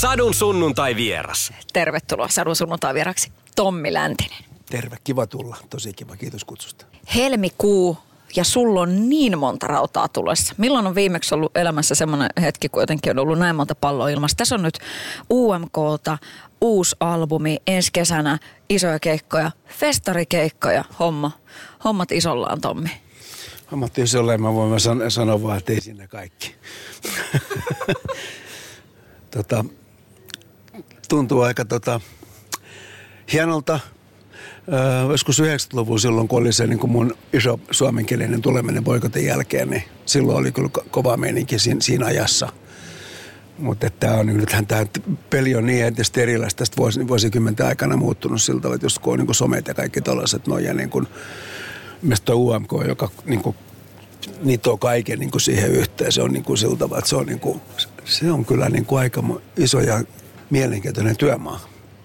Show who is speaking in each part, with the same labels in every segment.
Speaker 1: Sadun sunnuntai vieras.
Speaker 2: Tervetuloa Sadun sunnuntai vieraksi Tommi Läntinen.
Speaker 3: Terve, kiva tulla. Tosi kiva, kiitos kutsusta.
Speaker 2: Helmikuu ja sulla on niin monta rautaa tulossa. Milloin on viimeksi ollut elämässä semmoinen hetki, kun jotenkin on ollut näin monta palloa ilmassa? Tässä on nyt UMKta, uusi albumi, ensi kesänä isoja keikkoja, festarikeikkoja, homma. Hommat isollaan, Tommi.
Speaker 3: Hommat isollaan, mä voin san- sanoa vaan, että ei sinne kaikki. tota, tuntuu aika tota, hienolta. Öö, joskus 90-luvun silloin, kun oli se niin kuin mun iso suomenkielinen tuleminen poikoten jälkeen, niin silloin oli kyllä ko- kova meininki siinä, siinä ajassa. Mutta tämä on, nythän tämä peli on niin entistä erilaista tästä vuos, vuosikymmenten aikana muuttunut siltä, että just kun on niin somet ja kaikki tollaiset noin ja niin kuin, mielestäni UMK, joka niin kuin, nitoo kaiken niin kuin siihen yhteen, se on niin kuin sillä että se on, niin kuin, se on kyllä niin kuin aika iso ja mielenkiintoinen työmaa.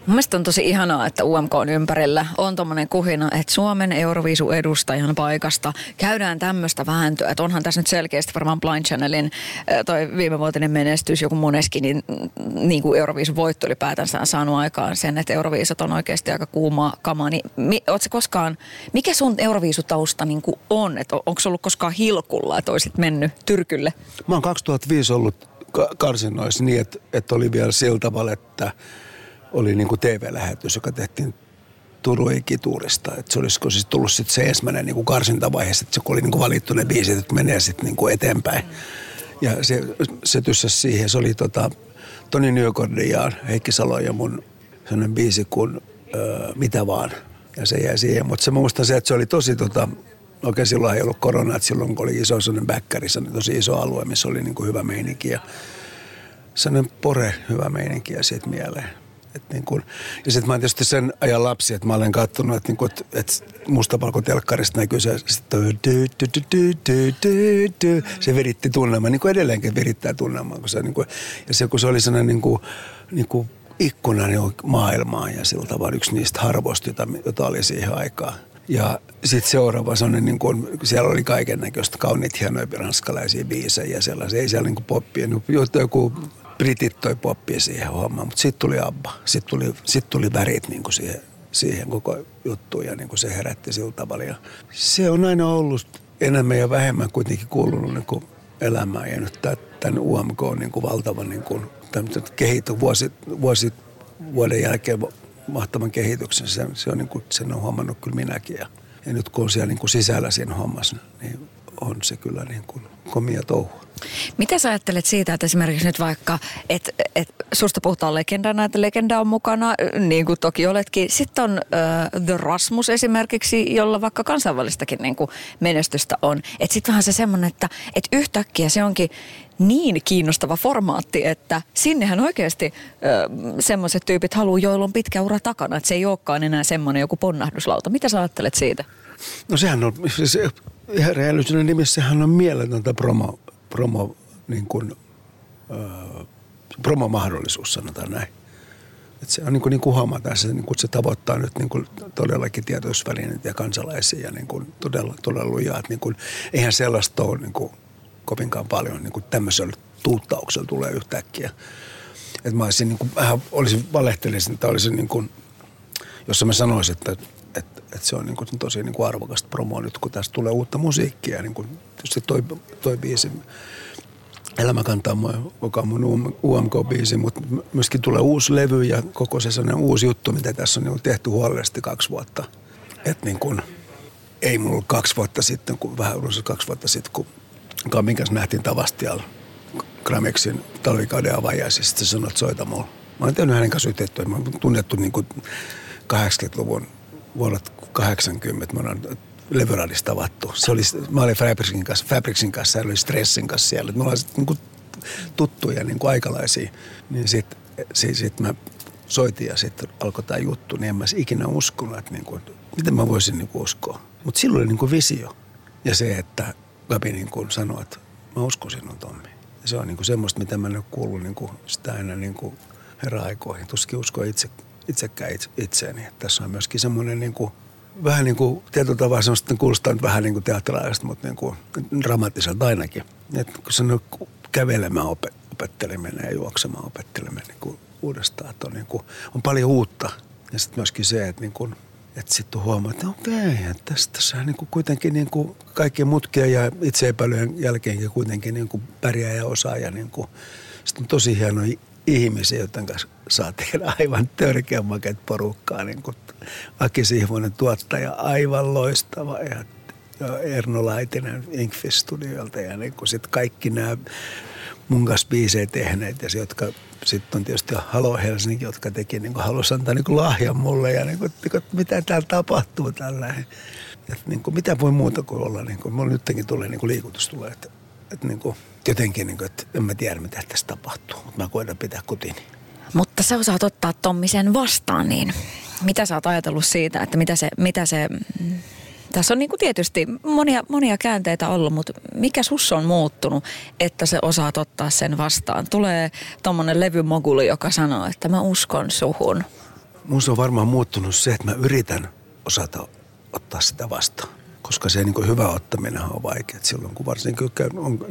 Speaker 2: Mun mielestä on tosi ihanaa, että UMK on ympärillä. On tommonen kuhina, että Suomen Euroviisu edustajan paikasta käydään tämmöistä vääntöä. Että onhan tässä nyt selkeästi varmaan Blind Channelin äh, toi viimevuotinen menestys, joku moneskin, niin, niin kuin Euroviisun voitto ylipäätänsä on saanut aikaan sen, että Euroviisut on oikeasti aika kuuma kama. Niin, mi, se koskaan, mikä sun Euroviisutausta niin kuin on? Että onko se ollut koskaan hilkulla, että olisit mennyt Tyrkylle?
Speaker 3: Mä oon 2005 ollut karsinnoissa niin, että, että oli vielä sillä tavalla, että oli niin kuin TV-lähetys, joka tehtiin Turun ikituurista. Että se olisiko siis tullut sitten se ensimmäinen niin kuin karsintavaihe, että se oli niin kuin valittu ne biisit, että menee sitten niin kuin eteenpäin. Ja se, se tyssäsi siihen, se oli tota, Toni Nykordi ja Heikki Salo ja mun sellainen biisi kuin öö, Mitä vaan. Ja se jäi siihen, mutta se muistan se, että se oli tosi tota, Okei, silloin ei ollut korona, että silloin kun oli iso sellainen bäkkäri, se tosi iso alue, missä oli niin kuin hyvä meininki ja sellainen pore hyvä meininki ja siitä mieleen. Et niin kun, ja sitten mä oon tietysti sen ajan lapsi, että mä olen katsonut, että, niin et, et mustapalkotelkkarista näkyy se, se viritti tunnelmaa, niin kuin edelleenkin virittää tunnelmaa. Kun se, niin kuin, ja se, kun se oli sellainen niin kuin, niin kuin ikkuna niin maailmaan ja sillä tavalla yksi niistä harvoista, jota, jota oli siihen aikaan. Ja sitten seuraava sellainen, niin kun, siellä oli kaiken näköistä kauniit hienoja ranskalaisia biisejä ja sellaisia. Ei siellä niin kuin poppia, niin joku britit toi poppia siihen hommaan, mutta sitten tuli Abba. Sitten tuli, sit tuli värit niin kuin siihen, siihen koko juttuun ja niin kuin se herätti sillä tavalla. Ja se on aina ollut enemmän ja vähemmän kuitenkin kuulunut niin kuin elämään ja nyt tämän UMK on niin kuin valtava niin kuin, kehitys, vuosi, vuosi vuoden jälkeen mahtavan kehityksen. Se, se on niin kuin, sen on huomannut kyllä minäkin. Ja, ja nyt kun on siellä niin kuin sisällä siinä hommassa, niin on se kyllä niin kuin komia touhua.
Speaker 2: Mitä sä ajattelet siitä, että esimerkiksi nyt vaikka, että et, susta puhutaan legendana, että legenda on mukana, niin kuin toki oletkin. Sitten on uh, The Rasmus esimerkiksi, jolla vaikka kansainvälistäkin niin kuin menestystä on. Että sitten vähän se semmoinen, että et yhtäkkiä se onkin niin kiinnostava formaatti, että sinnehän oikeasti semmoiset tyypit haluaa, joilla on pitkä ura takana. Että se ei olekaan enää semmoinen joku ponnahduslauta. Mitä sä ajattelet siitä?
Speaker 3: No sehän on, se, rehellisyyden nimissä sehän on mieletöntä promo, promo, niin kuin, äh, promomahdollisuus, sanotaan näin. Et se on niin kuin, niin kuin huomataan, se, niin kuin, se tavoittaa nyt niin kuin, todellakin tietoisvälineet ja kansalaisia ja niin kuin, todella, todella lujaa. Niin kuin, eihän sellaista ole niin kuin, kovinkaan paljon niin kuin tämmöisellä tuuttauksella tulee yhtäkkiä. Että mä olisin, niin kuin, vähän, olisin valehtelisin, että olisin niin kuin, jos mä sanoisin, että että et se on niin kuin tosi niin kuin arvokasta promoa nyt, kun tästä tulee uutta musiikkia. Niin kuin, tietysti toi, toi biisi, Elämä kantaa mua, joka on mun UMK-biisi, mutta myöskin tulee uusi levy ja koko se sellainen uusi juttu, mitä tässä on niin tehty huolellisesti kaksi vuotta. Että niin kuin, ei mulla kaksi vuotta sitten, kun vähän kaksi vuotta sitten, kun Kaminkas nähtiin Tavastialla Gramexin talvikauden avajaisissa. Se sanoi, että soita mulla. Mä olen tehnyt hänen kanssa yhteistyötä. Mä oon tunnettu niin kuin 80-luvun vuonna 80 mä olen levyradissa tavattu. Se oli, mä olin Fabricsin kanssa, Fabricsin kanssa, ja oli Stressin kanssa siellä. Me ollaan niin kuin tuttuja niin kuin aikalaisia. Niin sit, sit, sit mä soitin ja sitten alkoi tämä juttu, niin en mä ikinä uskonut, että niin kuin, miten mä voisin niin uskoa. Mutta silloin oli niin kuin visio ja se, että Gabi niin kuin sanoi, että mä uskon sinun Tommi. Ja se on niin kuin semmoista, mitä mä en ole kuullut niin kuin sitä aina niin kuin herra-aikoihin. Tuskin usko itse, itsekään itse, itseäni. Että tässä on myöskin semmoinen niin kuin, vähän niin kuin tietyllä tavalla semmoista kuulostaa nyt vähän niin kuin teatterilaista, mutta niin kuin dramaattiselta ainakin. Että kun se on kävelemään opetteleminen ja juoksemaan opetteleminen niin kuin uudestaan, että on, niin kuin, on paljon uutta. Ja sitten myöskin se, että niin kuin, että sitten huomaa, että okei, että tästä saa niin kuin kuitenkin niin kuin kaikkien mutkia ja itseepäilyjen jälkeenkin kuitenkin niin kuin pärjää ja osaa. Ja niin kuin, sitten on tosi hieno ihmisiä, joiden kanssa saa tehdä aivan törkeän maket porukkaa. Niin kuin Aki Sihvonen tuottaja, aivan loistava. Ja, Erno Laitinen Inkfist Studiolta ja niin kuin sit kaikki nämä mun kanssa biisejä tehneet ja se, jotka sitten on tietysti Halo Helsinki, jotka teki, niin halusi antaa niin lahjan mulle ja niin kuin, niin kuin, mitä täällä tapahtuu tällä. Että niin kuin, mitä voi muuta kuin olla, niin kuin, mulla nytkin tulee niin kuin liikutus tulee, että, että niin kuin, jotenkin, niin kuin, että en mä tiedä mitä tässä tapahtuu, mutta mä koitan pitää kutini.
Speaker 2: Mutta sä osaat ottaa Tommi sen vastaan, niin mitä sä oot ajatellut siitä, että mitä se, mitä se tässä on niin kuin tietysti monia, monia käänteitä ollut, mutta mikä sus on muuttunut, että se osaat ottaa sen vastaan? Tulee tuommoinen levymoguli, joka sanoo, että mä uskon suhun.
Speaker 3: Mun on varmaan muuttunut se, että mä yritän osata ottaa sitä vastaan. Koska se niin kuin hyvä ottaminen on vaikea. Silloin kun varsinkin on,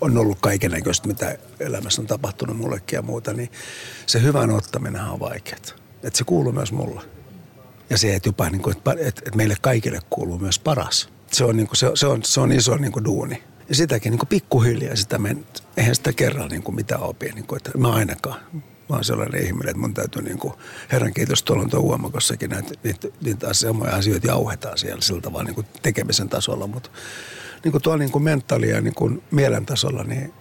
Speaker 3: on ollut kaiken näköistä, mitä elämässä on tapahtunut mullekin ja muuta, niin se hyvän ottaminen on vaikeaa. Että se kuuluu myös mulle. Ja se, että jopa niin kuin, että, että, meille kaikille kuuluu myös paras. Se on, niin kuin, se, se on, se on iso niin kuin duuni. Ja sitäkin niin kuin pikkuhiljaa sitä men, eihän sitä kerran niin kuin mitään opi, niin kuin, että mä ainakaan. Mä oon sellainen ihminen, että mun täytyy niin kuin, Herran kiitos, tuolla on tuo Huomakossakin näitä, niitä, niitä samoja asioita jauhetaan siellä sillä tavalla niin kuin tekemisen tasolla. Mutta niin kuin tuolla niin kuin mentaali- ja niin kuin mielen tasolla, niin,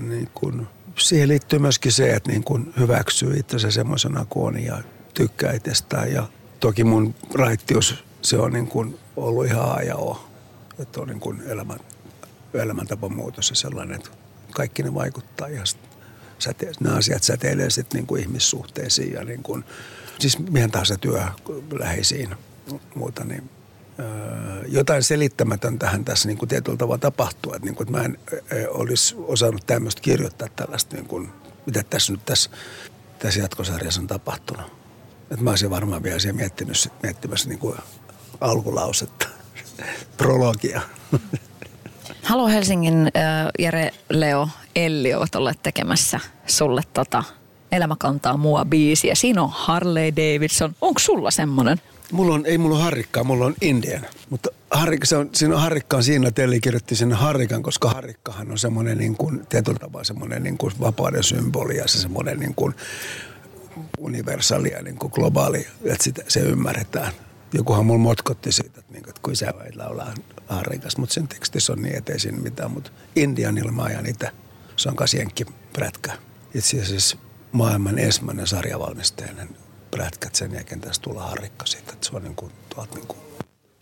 Speaker 3: niin kuin, siihen liittyy myöskin se, että niin kuin hyväksyy itsensä semmoisena kuin on ja tykkää itsestään ja toki mun raittius, se on niin kuin ollut ihan A ja O. Että on niin kuin elämän, elämäntapan muutos ja sellainen, että kaikki ne vaikuttaa ja säte, nämä asiat säteilee sitten niin kuin ihmissuhteisiin ja niin kuin, siis mihin tahansa työläheisiin muuta, niin öö, jotain selittämätöntähän tässä niin kuin tietyllä tavalla tapahtuu. Että, niin kuin, että mä en olisi osannut tämmöistä kirjoittaa tällaista, niin kuin, mitä tässä nyt tässä, tässä jatkosarjassa on tapahtunut. Että mä olisin varmaan vielä siellä miettinyt, miettimässä niin kuin alkulausetta, prologia.
Speaker 2: Halo Helsingin äh, Jere, Leo, Elli ovat olleet tekemässä sulle tota Elämä mua biisiä. Siinä on Harley Davidson. Onko sulla semmoinen?
Speaker 3: Mulla on, ei mulla on harrikkaa, mulla on Indian. Mutta harrikka, se on, siinä on harrikkaan siinä, että Elli kirjoitti sinne harrikan, koska harrikkahan on semmoinen niin kuin, tietyllä tapaa semmoinen niin kuin vapauden symboli ja se semmoinen niin kuin universaalia, niin kuin globaali, että sitä, se ymmärretään. Jokuhan mulla motkotti siitä, että, niin kuin, että kun isä vai laulaa harrikas, mutta sen tekstissä on niin, ettei siinä mitään. Mutta Indianilla mä ajan itse, se on kasienkin prätkä. Itse asiassa maailman ensimmäinen sarjavalmisteinen prätkät sen jälkeen tässä tulla harrikka siitä, että se on niin kuin, tuolta niin kuin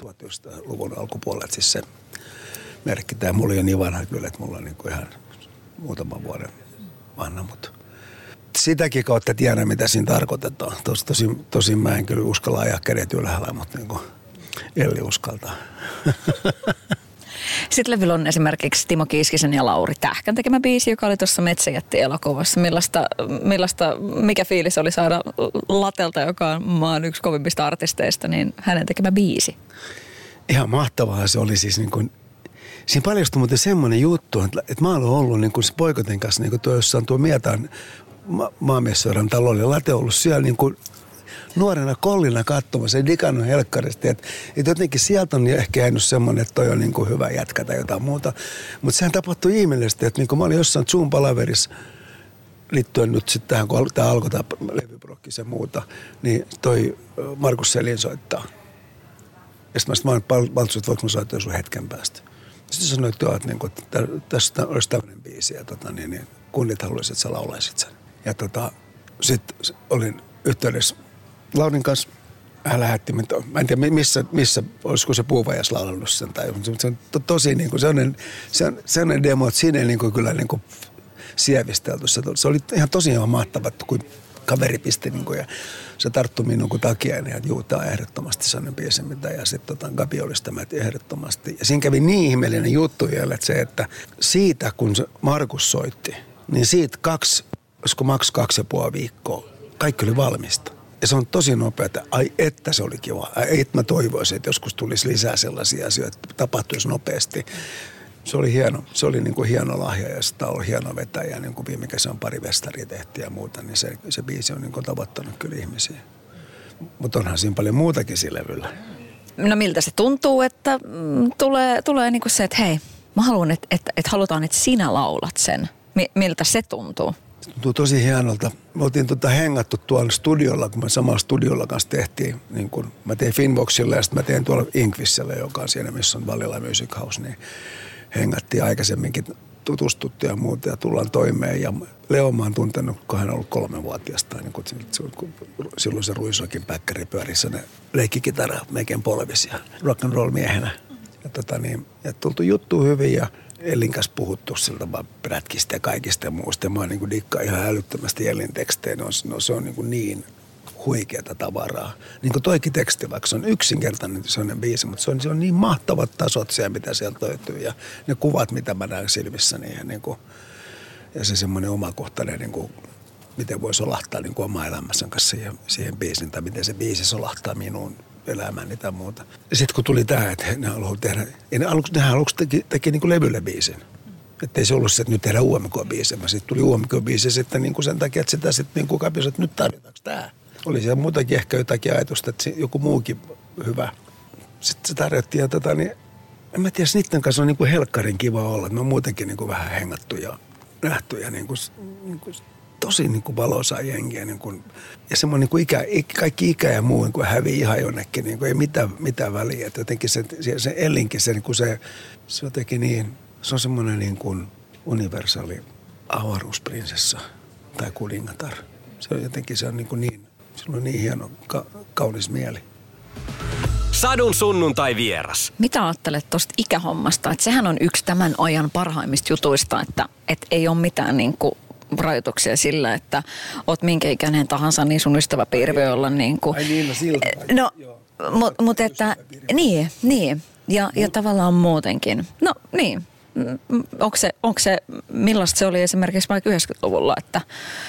Speaker 3: 1900-luvun alkupuolella siis se merkki. Tämä mulla on niin vanha kyllä, että mulla on niin kuin ihan muutaman vuoden vanha, mutta sitäkin kautta tiedän, mitä siinä tarkoitetaan. Tos, tosin, tosin mä en kyllä uskalla ajaa kädet ylhäällä, mutta niin kuin Elli uskaltaa.
Speaker 2: Sitten levyllä on esimerkiksi Timo Kiiskisen ja Lauri Tähkän tekemä biisi, joka oli tuossa Metsäjätti-elokuvassa. Millaista, millaista, mikä fiilis oli saada Latelta, joka on maan yksi kovimmista artisteista, niin hänen tekemä biisi?
Speaker 3: Ihan mahtavaa se oli siis niin kuin Siinä paljastui muuten semmoinen juttu, että, että mä olen ollut niin kuin se poikoten kanssa niin kuin tuo jossain tuo Mietan ma- maamiesseuran talolla. Late ollut siellä niin kuin nuorena kollina katsomassa, ei digannut helkkarista. Että, että jotenkin sieltä on ehkä jäänyt semmoinen, että toi on niin kuin hyvä jätkä tai jotain muuta. Mutta sehän tapahtui ihmeellisesti, että niin kuin mä olin jossain Zoom-palaverissa liittyen nyt sitten tähän, kun tämä alkoi tämä levyprokki ja muuta, niin toi Markus Selin soittaa. Ja sitten mä sanoin, että voinko mä soittaa sun hetken päästä. Sitten sanoin, että, että, niin että tästä olisi tämmöinen biisi ja tota, niin, niin, kunnit haluaisivat, että sä laulaisit sen. Ja tota, sitten olin yhteydessä Laurin kanssa. Hän lähetti, mä en tiedä missä, missä olisiko se puuvajas laulannut sen. Tai, se on to, tosi niin kuin, sellainen, sellainen demo, että siinä ei niin kuin, kyllä niin kuin sievistelty. Se, se oli ihan tosi ihan mahtava, kun kaveri pisti niin kuin, ja se tarttui minun kuin takia, että juu, tämä on ehdottomasti sellainen biisi, mitä, ja sitten tota, Gabi oli sitä että ehdottomasti. Ja siinä kävi niin ihmeellinen juttu vielä, että se, että siitä kun se Markus soitti, niin siitä kaksi, olisiko maks kaksi ja puoli viikkoa, kaikki oli valmista. Ja se on tosi nopea, että ai että se oli kiva. Ai että mä toivoisin, että joskus tulisi lisää sellaisia asioita, että tapahtuisi nopeasti. Se oli hieno, se oli niin kuin hieno lahja ja sitä on hieno vetäjä. Niin kuin viime kesän pari vestaria tehtiin ja muuta, niin se, se biisi on niin kuin tavoittanut kyllä ihmisiä. Mutta onhan siinä paljon muutakin sillä levyllä.
Speaker 2: No miltä se tuntuu, että mm, tulee, tulee niin kuin se, että hei, mä haluan, että, että, että halutaan, että sinä laulat sen. Mi- miltä se tuntuu?
Speaker 3: Tuntuu tosi hienolta. Me oltiin tota hengattu tuolla studiolla, kun me samalla studiolla kanssa tehtiin. Niin kun mä tein Finvoxilla ja sitten mä tein tuolla Inkvissellä, joka on siinä, missä on Valilla Music House. Niin hengattiin aikaisemminkin tutustuttu ja muuta ja tullaan toimeen. Ja Leo mä oon tuntenut, kun hän on ollut kolmenvuotiasta, niin kun, silloin se Ruisokin päkkäri pyöri ne leikkikitara meikän polvis ja rock and roll miehenä. Ja, tota niin, ja tultu juttu hyvin ja Ellin kanssa puhuttu siltä vaan prätkistä ja kaikista muusta. Ja mä oon niin dikkaa ihan älyttömästi Ellin tekstejä. No, no se on niin, niin huikeata tavaraa. Niin kuin toikin teksti, vaikka se on yksinkertainen sellainen biisi, mutta se on, se on niin mahtavat tasot siellä, mitä sieltä löytyy. Ja ne kuvat, mitä mä näen silmissäni. Ja, niin kuin, ja se semmoinen omakohtainen, niin kuin, miten voi solahtaa niin kuin oma elämässä kanssa siihen, siihen biisin, tai miten se biisi solahtaa minuun elämään tai muuta. Sitten kun tuli tämä, että ne haluavat tehdä, ja ne aluksi, nehän aluksi teki, teki niin kuin biisin. Että ei se ollut se, että nyt tehdään UMK-biisi, vaan sitten tuli UMK-biisi sitten niin kuin sen takia, että sitä sitten niin kuin kapiosi, että nyt tarvitaanko tämä. Oli siellä muutakin ehkä jotakin ajatusta, että joku muukin hyvä. Sitten se tarjottiin ja tota, niin en mä tiedä, niiden kanssa on niin kuin helkkarin kiva olla. Me on muutenkin niin kuin vähän hengattu ja nähty ja niin kuin, niin kuin tosi niin kuin valoisaa jengiä. Niin kuin, ja semmoinen niin kuin ikä, kaikki ikä ja muu niin kuin hävii ihan jonnekin. Niin kuin ei mitään, mitään väliä. Että jotenkin se, se, se elinkin, se, niin kuin se, se jotenkin niin, se on semmoinen niin kuin universaali avaruusprinsessa tai kuningatar. Se on jotenkin se on niin, kuin niin sillä on niin hieno, ka, kaunis mieli.
Speaker 1: Sadun sunnuntai vieras.
Speaker 2: Mitä ajattelet tuosta ikähommasta? Että sehän on yksi tämän ajan parhaimmista jutuista, että, että ei ole mitään niin kuin rajoituksia sillä, että oot minkä ikäinen tahansa, niin sun ystäväpiiri voi olla niin kuin...
Speaker 3: Ai niin, no siltä.
Speaker 2: No, mutta mut että, niin, niin. Ja, ja tavallaan muutenkin. No niin, onko se, onko se, millaista se oli esimerkiksi vaikka 90-luvulla, että,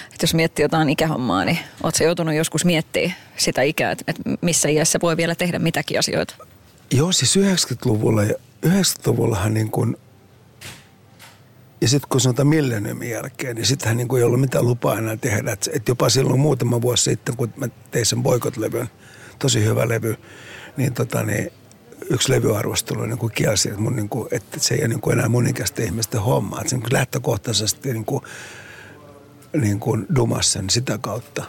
Speaker 2: että jos miettii jotain ikähommaa, niin oletko joutunut joskus miettimään sitä ikää, että, että missä iässä voi vielä tehdä mitäkin asioita?
Speaker 3: Joo, siis 90-luvulla, 90-luvullahan niin kuin – ja sitten kun sanotaan millenniumin jälkeen, niin sittenhän niin kuin ei ollut mitään lupaa enää tehdä. Et, et jopa silloin muutama vuosi sitten, kun mä tein sen Boikot-levyn, tosi hyvä levy, niin, tota, niin yksi levyarvostelu niin kuin kielsi, että, mun, niin kuin, että se ei ole niin kuin enää monikäistä ihmisten hommaa. Että se niin lähtökohtaisesti niin kuin, niin kuin dumas sen sitä kautta.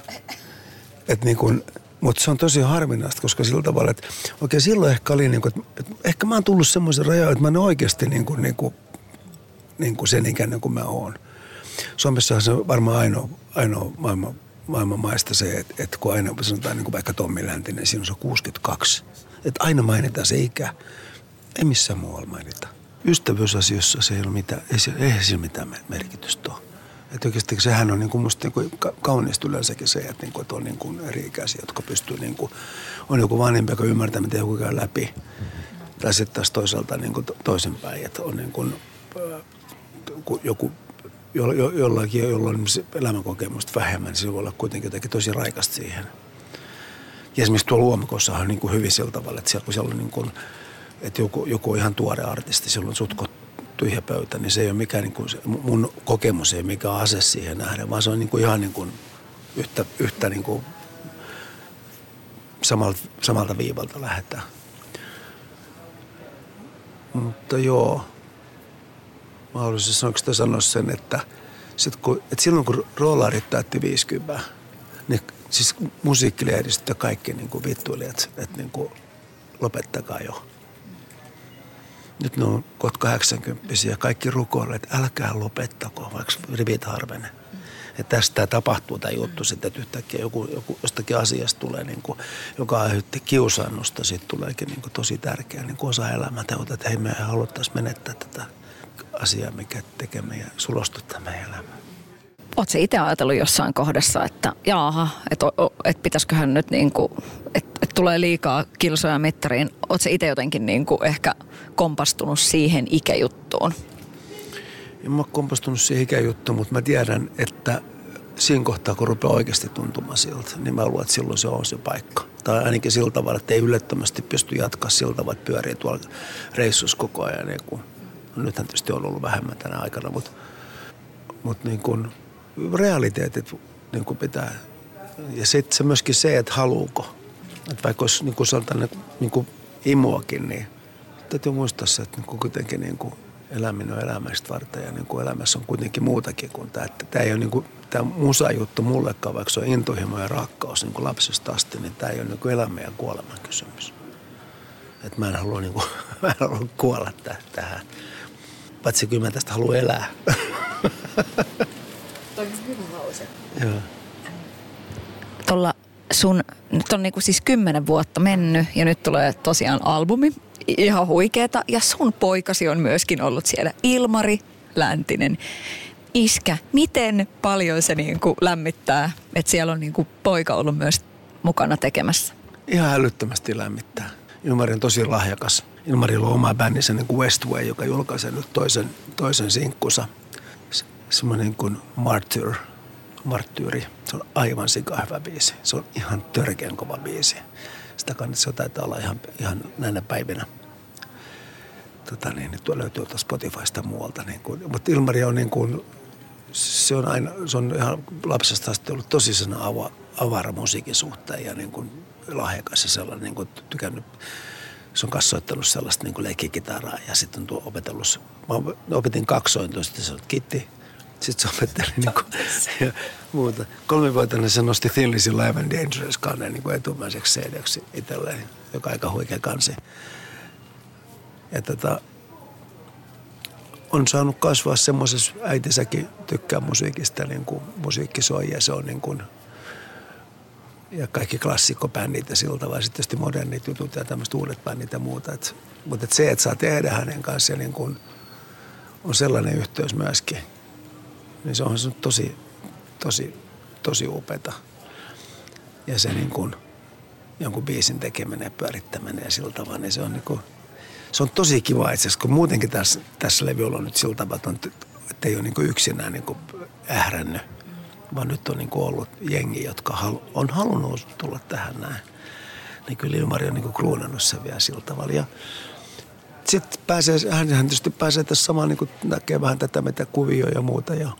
Speaker 3: Että niin kuin, mutta se on tosi harvinaista, koska sillä tavalla, että oikein silloin ehkä oli, niin kuin, että, että ehkä mä oon tullut semmoisen rajan, että mä en oikeasti niin kuin, niin kuin niin kuin sen ikäinen kuin mä oon. Suomessa se varmaan ainoa, ainoa maailman, maailman maista se, että, että kun aina sanotaan niin kuin vaikka Tommi Läntinen, siinä on se 62. Että aina mainitaan se ikä. Ei missään muualla mainita. Ystävyysasioissa se ei ole mitään, ei, se, ei sillä mitään merkitystä ole. Että oikeasti sehän on niin kuin musta niin kuin yleensäkin se, että, niin kuin, että on niin kuin eri ikäisiä, jotka pystyy niin kuin, on joku vanhempi, joka ymmärtää, miten joku käy läpi. Tai sitten taas toisaalta niin kuin toisinpäin, että on niin kuin, joku jo, jo, jollakin, jolla on elämänkokemusta vähemmän, niin se voi olla kuitenkin jotenkin tosi raikasta siihen. Ja esimerkiksi tuolla Luomakossa on niin kuin hyvin sillä tavalla, että siellä kun siellä on niin kuin, että joku, joku on ihan tuore artisti, silloin sutko tyhjä pöytä, niin se ei ole mikään, niin kuin, mun kokemus ei ole mikään ase siihen nähden, vaan se on niin kuin ihan niin kuin yhtä, yhtä niin kuin samalta, samalta viivalta lähdetään. Mutta joo, mä haluaisin sanoa, sanoa sen, että, sit kun, että silloin kun roolarit täytti 50, niin siis musiikkilehdistöt ja kaikki niin kuin vittuilijat, että, niin kuin lopettakaa jo. Nyt ne on kohta 80 ja kaikki rukoilee, että älkää lopettako, vaikka rivit harvene. Ja tästä tapahtuu tämä juttu sitten, että yhtäkkiä joku, joku jostakin asiasta tulee, niin kuin, joka aiheutti kiusaannusta, siitä tuleekin niin kuin tosi tärkeä niin kuin osa elämää. Että hei, me haluttaisiin menettää tätä asiaa, mikä tekee meidän, sulostuttaa meidän elämää.
Speaker 2: Oletko itse ajatellut jossain kohdassa, että jaaha, että et pitäisiköhän nyt niin kuin, että et tulee liikaa kilsoja mittariin. Oletko itse jotenkin niin kuin ehkä kompastunut siihen ikäjuttuun?
Speaker 3: En mä ole kompastunut siihen ikäjuttuun, mutta mä tiedän, että siinä kohtaa, kun rupeaa oikeasti tuntumaan siltä, niin mä luulen, että silloin se on se paikka. Tai ainakin sillä tavalla, että ei yllättömästi pysty jatkaa sillä tavalla, että pyörii tuolla reissussa koko ajan. Niin kun, no nythän tietysti on ollut vähemmän tänä aikana, mutta, mutta niin kun, realiteetit niin kuin pitää. Ja sitten se myöskin se, että haluuko. Että vaikka olisi niin kuin sanotaan, niin kuin imuakin, niin täytyy muistaa se, että niin kuin kuitenkin niin kuin eläminen on elämästä varten ja niin kuin elämässä on kuitenkin muutakin kuin tämä. Että tämä ei ole niin kuin, tämä musajuttu mullekaan, vaikka se on intohimo ja rakkaus niin kuin lapsesta asti, niin tämä ei ole niin kuin elämän ja kuoleman kysymys. Että mä en halua, niin kuin, mä en halua kuolla tähän. Paitsi kyllä mä tästä haluan elää.
Speaker 2: Toi on hyvä lause.
Speaker 3: Joo.
Speaker 2: Tuolla sun, nyt on niinku siis kymmenen vuotta mennyt ja nyt tulee tosiaan albumi. Ihan huikeeta. Ja sun poikasi on myöskin ollut siellä. Ilmari Läntinen. Iskä, miten paljon se niinku lämmittää, että siellä on niinku poika ollut myös mukana tekemässä?
Speaker 3: Ihan älyttömästi lämmittää. Ilmari on tosi lahjakas. Ilmarilla on oma bändissä niin Westway, joka julkaisee nyt toisen, toisen sinkkunsa – semmoinen kuin Martyr, Martyyri. Se on aivan sika hyvä biisi. Se on ihan törkeän kova biisi. Sitä kannattaa taitaa olla ihan, ihan näinä päivinä. Tota niin, nyt tuo löytyy tuolta Spotifysta muualta. Niin kuin, mutta Ilmari on niin kuin, se on aina, se on ihan lapsesta asti ollut tosi sen ava, avara musiikin suhteen ja niin kuin lahjakas ja sellainen niin kuin tykännyt se on kassoittanut sellaista niin leikkikitaraa ja sitten on tuo opetellut. Mä opetin kaksointoista, se on kitti sitten se opetteli niin kuin, ja muuta. Kolmivuotiaana se nosti Thin Lizzy Live and Dangerous kanneen niin etumaiseksi cd itselleen, joka aika huikea kansi. Ja tota, on saanut kasvaa semmoisessa, äitisäkin tykkää musiikista, niin kuin musiikki soi ja se on niin kuin, ja kaikki klassikkobändit ja siltä tavalla. Sitten tietysti modernit jutut ja tämmöiset uudet bändit ja muuta. Et, mutta et se, että saa tehdä hänen kanssaan niin kuin, on sellainen yhteys myöskin – niin se on se tosi, tosi, tosi upeata. Ja se niin kuin, jonkun biisin tekeminen ja pyörittäminen ja sillä tavalla, niin se on niin kuin, se on tosi kiva itse asiassa, kun muutenkin tässä, tässä levyllä on nyt sillä tavalla, että ei ole niin yksinään niin ährännyt, vaan nyt on niin ollut jengi, jotka halu, on halunnut tulla tähän näin. Niin kyllä Ilmari on niin kruunannut sen vielä sillä tavalla. Ja sitten pääsee, hän, tietysti pääsee tässä samaan, niin kuin näkee vähän tätä mitä kuvio ja muuta. Ja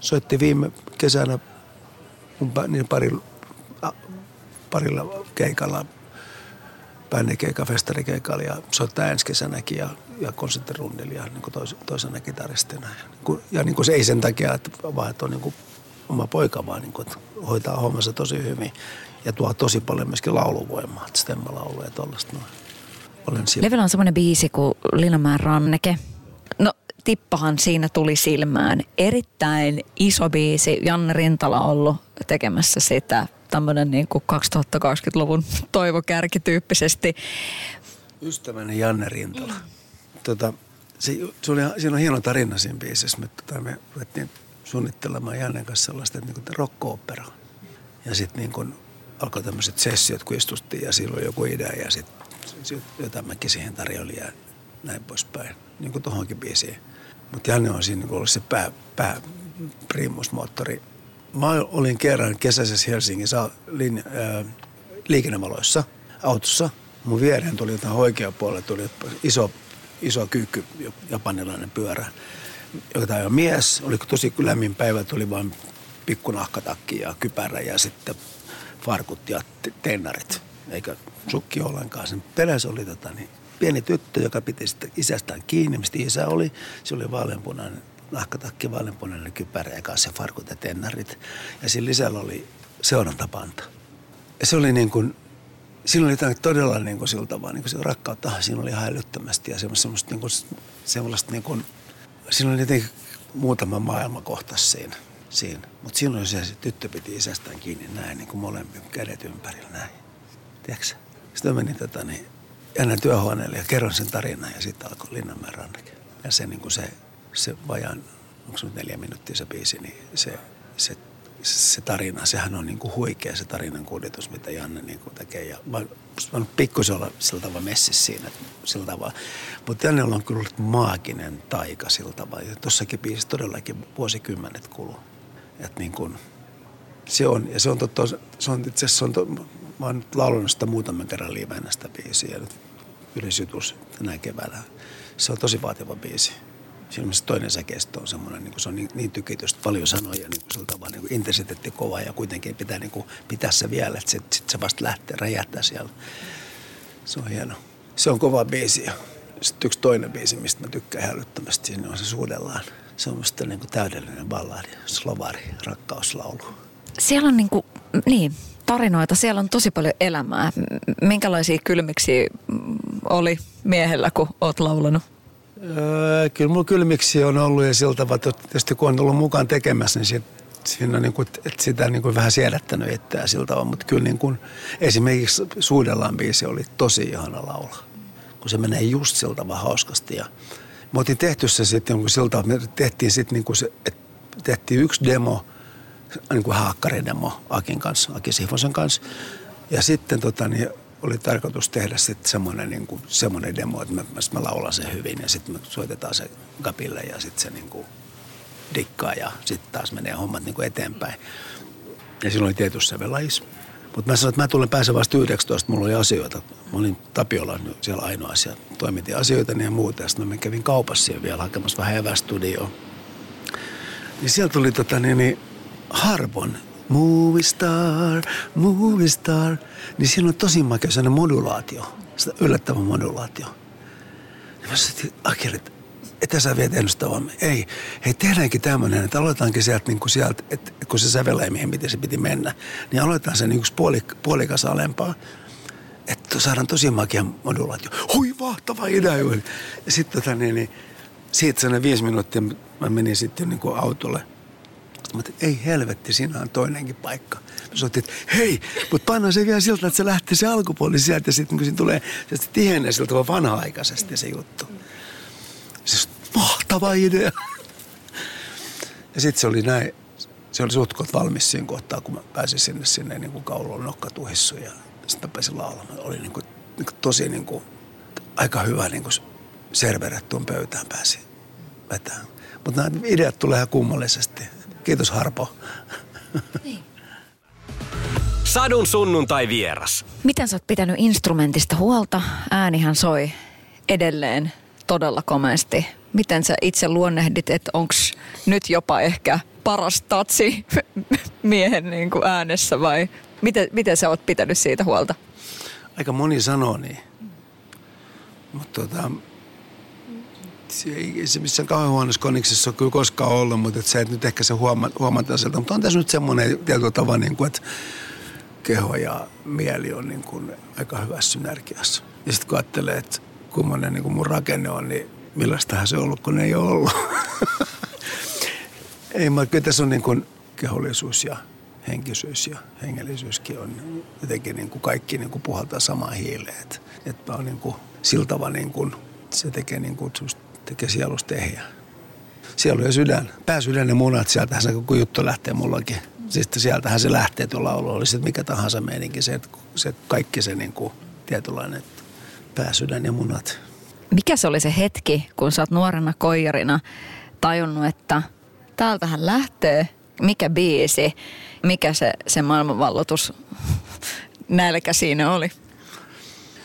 Speaker 3: soitti viime kesänä mun niin parilla, parilla keikalla, bändikeikka, festarikeikalla ja soittaa ensi kesänäkin ja, ja konserttirundilla ja niin tois, toisena kitaristina. Ja, niin kuin, ja niin kuin se ei sen takia, että vaan että on niin kuin oma poika, vaan niin kuin, että hoitaa hommansa tosi hyvin ja tuo tosi paljon myöskin lauluvoimaa, että stemmalaulu ja tollaista noin.
Speaker 2: Olen Levyllä on semmoinen biisi kuin Linnanmäen ranneke. No tippahan siinä tuli silmään. Erittäin iso biisi. Janne Rintala on ollut tekemässä sitä tämmöinen niin kuin 2020-luvun toivokärkityyppisesti.
Speaker 3: Ystäväni Janne Rintala. Tota, se, se oli, siinä on hieno tarina siinä biisissä. Me, tota, me ruvettiin suunnittelemaan Jannen kanssa sellaista niin rock Ja sitten niin alkoi tämmöiset sessiot, kun istuttiin ja silloin joku idea ja sitten jotain mäkin siihen tarjolin ja näin poispäin. Niin kuin tohonkin biisiin. Mutta Janne on siinä ollut se pää, pää primusmoottori. Mä olin kerran kesäisessä Helsingissä lin, äh, liikennevaloissa autossa. Mun viereen tuli jotain oikea puolella, tuli iso, iso kyykky, japanilainen pyörä. Joka on mies, oli tosi lämmin päivä, tuli vain pikku nahkatakki ja kypärä ja sitten farkut ja tennarit. Eikä sukki ollenkaan. Sen perässä oli tota, niin pieni tyttö, joka piti sitten isästään kiinni, mistä isä oli. Se oli vaaleanpunainen nahkatakki, vaaleanpunainen kypärä ja kanssa farkut ja tennarit. Ja siinä lisällä oli seurantapanta. Ja se oli niin kuin, siinä oli jotain todella niin kuin siltä vaan, niin kuin se rakkautta, siinä oli ihan älyttömästi ja semmoista, niin kuin, semmoista niin kuin, oli jotenkin muutama maailmakohta siinä. siinä. Mutta silloin se, se tyttö piti isästään kiinni näin, niin kuin molemmin kädet ympärillä näin. Tiedätkö Sitten menin tätä niin ennen työhuoneelle ja kerron sen tarinan ja sitten alkoi Linnanmäen ranneke. Ja se, niin kuin se, se vajaan onko se nyt neljä minuuttia se biisi, niin se, se, se tarina, sehän on niin kuin huikea se tarinan kuljetus, mitä Janne niin kuin tekee. Ja mä, mä oon pikkusen olla sillä tavalla messissä siinä, sillä tavalla. Mutta Jannella on kyllä maaginen taika sillä tavalla. Ja tossakin biisissä todellakin vuosikymmenet kuluu. Että niin kuin, se on, ja se on totta, se on itse asiassa, on to, mä oon nyt laulunut sitä muutaman kerran livenä sitä biisiä, nyt ylisjutus tänä keväänä. Se on tosi vaativa biisi. Siinä toinen säkeistö on semmoinen, niin se on niin, niin tykitystä, paljon sanoja, niin kuin sillä tavalla niin intensiteetti kova ja kuitenkin pitää niin kuin, pitää se vielä, että sitten sit se vasta lähtee, räjähtää siellä. Se on hieno. Se on kova biisi sitten yksi toinen biisi, mistä mä tykkään hälyttömästi, siinä on se suudellaan. Se on musta niin kuin täydellinen balladi, slovari, rakkauslaulu.
Speaker 2: Siellä on niin kuin, niin, tarinoita, siellä on tosi paljon elämää. Minkälaisia kylmiksi oli miehellä, kun oot laulanut?
Speaker 3: Öö, kyllä mulla kylmiksi on ollut ja siltä että tietysti kun on ollut mukaan tekemässä, niin sit, siinä on niin kuin, että sitä niin kuin vähän siedättänyt itseään siltä tavalla. Mutta kyllä niin kuin, esimerkiksi Suudellaan biisi oli tosi ihana laula, kun se menee just siltä tavalla hauskasti. Ja me oltiin tehty se sitten niin siltä me tehtiin sitten niin kuin se, että tehtiin yksi demo, niin kuin haakkaridemo Akin kanssa, Aki Sihvosen kanssa. Ja sitten tota, niin oli tarkoitus tehdä sitten semmoinen, niin kuin, semmoinen demo, että mä, mä laulan sen hyvin ja sitten me soitetaan se kapille ja sitten se niin kuin dikkaa ja sitten taas menee hommat niin kuin eteenpäin. Ja silloin oli tietysti sävelajis. Mutta mä sanoin, että mä tulen pääsen vasta 19, mulla oli asioita. Mä olin Tapiolla siellä ainoa asia. Toimitin asioita ja muuta. Ja sitten mä kävin kaupassa vielä hakemassa vähän evästudioon. Niin sieltä tuli tota, niin, niin, Harvon Movie star, movie star. Niin siinä on tosi makea sellainen modulaatio, sitä yllättävä modulaatio. Ja mä sanoin, Akeli, että että sä sitä vaan. Ei, hei tehdäänkin tämmöinen, että aloitetaankin sieltä, niin kuin sieltä että kun se sävelee mihin miten se piti mennä, niin aloitetaan se niin puoli, puolikas alempaa. Että saadaan tosi makea modulaatio. Hui, vahtava idea. Ja sitten tota, niin, niin, siitä sellainen viisi minuuttia mä menin sitten niin kuin autolle – Mä ei helvetti, siinä on toinenkin paikka. Mä soitin, että hei, mutta painaa se vielä siltä, että se lähtee se alkupuoli sieltä ja sitten kun siinä tulee, se tihenee siltä vaan vanha-aikaisesti se juttu. Se mahtava idea. Ja sitten se oli näin, se oli suht valmis siinä kohtaa, kun mä pääsin sinne, sinne niin kuin kauluun nokkatuhissu ja sitten mä pääsin laulamaan. Oli niin kuin, niin kuin tosi niin kuin, aika hyvä niin kuin serveret tuon pöytään pääsi vetämään. Mutta nämä ideat tulee ihan kummallisesti. Kiitos Harpo. Niin.
Speaker 1: Sadun sunnuntai vieras.
Speaker 2: Miten sä oot pitänyt instrumentista huolta? Äänihän soi edelleen todella komeasti. Miten sä itse luonnehdit, että onko nyt jopa ehkä paras tatsi miehen niin kuin äänessä vai miten, miten sä oot pitänyt siitä huolta?
Speaker 3: Aika moni sanoo niin. Mutta tota, se missään kauhean huonossa koniksessa ole kyllä koskaan ollut, mutta että se, että nyt ehkä se huoma, huomataan sieltä. Mutta on tässä nyt semmoinen tietyllä tavalla, niin kuin, että keho ja mieli on niin kuin aika hyvässä synergiassa. Ja sitten kun ajattelee, että kummonen niin kuin mun rakenne on, niin millaistahan se on ollut, kun ei ole ollut. ei, mutta kyllä tässä on niin kuin kehollisuus ja henkisyys ja hengellisyyskin on jotenkin niin kuin kaikki niin kuin puhaltaa samaan hiileen. Että, että on niin kuin siltava niin kuin, se tekee niin kuin tekee sielusta ehjä. Sielu ja sydän, pääsydän ja munat, sieltähän se koko juttu lähtee mullakin. Sitten sieltähän se lähtee tuo laulu, oli sitten mikä tahansa meininki, se, se kaikki se niin kuin tietynlainen pääsydän ja munat.
Speaker 2: Mikä se oli se hetki, kun sä oot nuorena koijarina tajunnut, että täältähän lähtee, mikä biisi, mikä se, se maailmanvallotus nälkä siinä oli?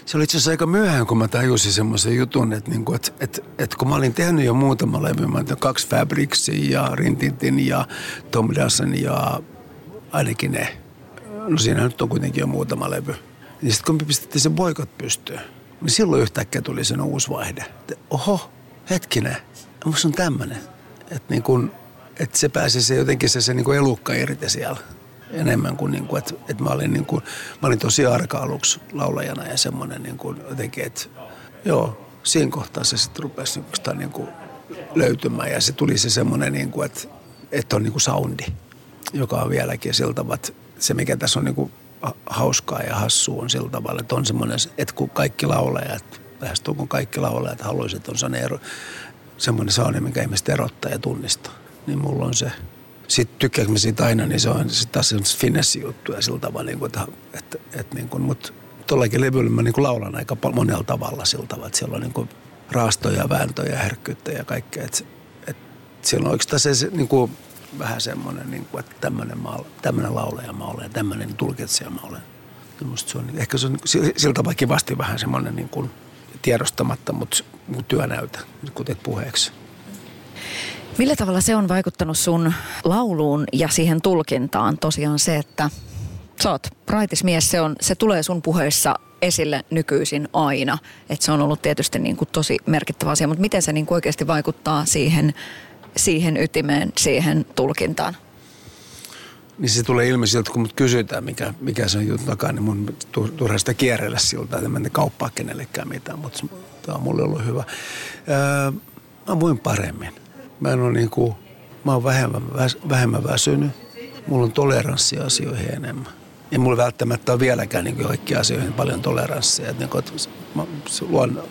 Speaker 3: Se oli itse asiassa aika myöhään, kun mä tajusin semmoisen jutun, että, niin kuin, että, että, että kun mä olin tehnyt jo muutama levy, mä kaksi Fabricsia ja Rintintin ja Tom Dasson ja ainakin ne. No siinä nyt on kuitenkin jo muutama levy. Niin sitten kun me pistettiin se boikot pystyyn, niin silloin yhtäkkiä tuli sen uusi vaihde. Että oho, hetkinen, musta on tämmöinen. Että niin kun, että se pääsi se jotenkin se, se niin elukka irti siellä enemmän kuin, niin kuin että, että mä, olin niin kuin, mä olin tosi arka aluksi laulajana ja semmoinen niin kuin jotenkin, että joo, siinä kohtaa se sitten rupesi niin, niin kuin löytymään ja se tuli se semmoinen, niin kuin, että, että on niin kuin soundi, joka on vieläkin sillä tavalla, että se mikä tässä on niin kuin hauskaa ja hassua on sillä tavalla, että on semmoinen, että kun kaikki laulajat, lähestulkoon kaikki laulajat haluaisivat, on semmoinen, ero, semmoinen soundi, mikä ihmiset erottaa ja tunnistaa. niin mulla on se. Sitten tykkääkö siitä aina, niin se on sitten taas se finessi juttu ja sillä tavalla, niin kuin, että, että, että niin kuin, mutta tuollakin levyllä mä niin kuin laulan aika monella tavalla sillä tavalla, että siellä on niin kuin raastoja, vääntöjä, herkkyyttä ja kaikkea. Että, että siellä on oikeastaan se, se niin kuin, vähän semmoinen, niin kuin, että tämmöinen, mä, tämmöinen laulaja mä olen, tämmöinen tulkitsija mä olen. Musta se on, ehkä se on sillä tavalla kivasti vähän semmoinen niin kuin tiedostamatta, mutta työnäytä, kuten puheeksi.
Speaker 2: Millä tavalla se on vaikuttanut sun lauluun ja siihen tulkintaan? Tosiaan se, että sä oot raitismies, se, on, se tulee sun puheissa esille nykyisin aina. Että se on ollut tietysti niin kuin tosi merkittävä asia, mutta miten se niin kuin oikeasti vaikuttaa siihen, siihen ytimeen, siihen tulkintaan?
Speaker 3: Niin se tulee ilmi siltä, kun mut kysytään, mikä, mikä se on juttu takaa, niin mun turha sitä kierrellä siltä, että en kauppaa kenellekään mitään, mutta tämä on mulle ollut hyvä. Öö, mä voin paremmin. Mä en ole niin kuin, mä oon vähemmän, vähemmän väsynyt. Mulla on toleranssi asioihin enemmän. Ja mulla välttämättä ole vieläkään niin kaikki asioihin paljon toleranssia. Että niin kuin, mä, luon,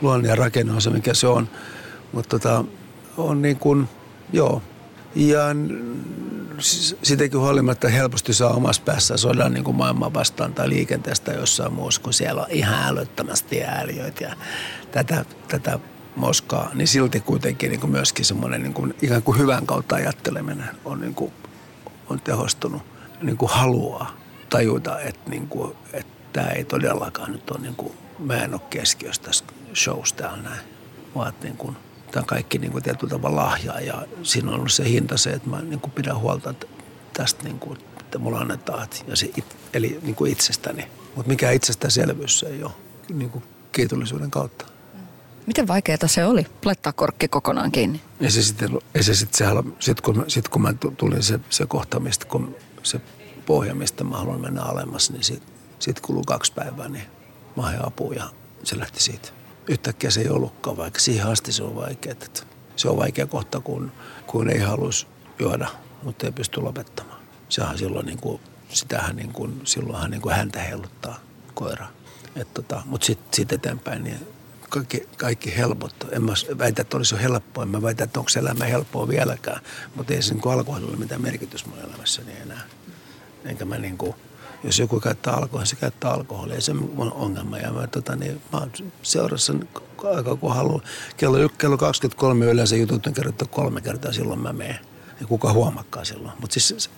Speaker 3: luon ja rakenne on se, mikä se on. Mutta tota, on niin kuin, joo. Ja sitäkin huolimatta helposti saa omassa päässä sodan niin kuin maailman vastaan tai liikenteestä jossain muussa, kun siellä on ihan älyttömästi ääliöitä ja tätä, tätä moskaa, niin silti kuitenkin niin kuin myöskin semmoinen niin kuin, ikään kuin hyvän kautta ajatteleminen on, niin kuin, on tehostunut. Niin kuin haluaa tajuta, että, niin kuin, että tämä ei todellakaan nyt ole, niin kuin, mä en ole keskiössä tässä showssa täällä näin, vaan niin kuin, tämä on kaikki niin kuin tietyllä tavalla lahjaa ja siinä on ollut se hinta se, että mä niin kuin pidän huolta tästä, niin kuin, että mulla annetaan, ja se it, eli niin kuin itsestäni. Mutta mikä itsestäänselvyys se ei ole niin kuin kiitollisuuden kautta.
Speaker 2: Miten vaikeaa se oli laittaa korkki kokonaan kiinni?
Speaker 3: Ja se sitten, ja se sitten, se, sit kun, sit kun mä tulin se, se kohta, mistä, kun se pohja, mistä mä haluan mennä alemmas, niin sitten sit kuluu kaksi päivää, niin mä hain apua ja se lähti siitä. Yhtäkkiä se ei ollutkaan, vaikka siihen asti se on vaikea. Että se on vaikea kohta, kun, kun ei halus juoda, mutta ei pysty lopettamaan. Sehän silloin niin kuin, sitähän niin kuin, silloinhan niin kuin häntä heiluttaa koira. tota, mutta sitten sit eteenpäin, niin kaikki, kaikki helpottaa. En mä väitä, että olisi helppoa. En mä väitä, että onko elämä helppoa vieläkään. Mutta ei se niin alkoholilla mitään merkitys mun elämässäni enää. Enkä mä niin kuin, jos joku käyttää alkoholia, se käyttää alkoholia. Se on ongelma. Ja mä, tota, niin, mä oon seurassa aika kun haluan. Kello, kello 23 yleensä jutut on kerrottu kolme kertaa, silloin mä menen. Ja kuka huomakkaa silloin. Mutta siis se,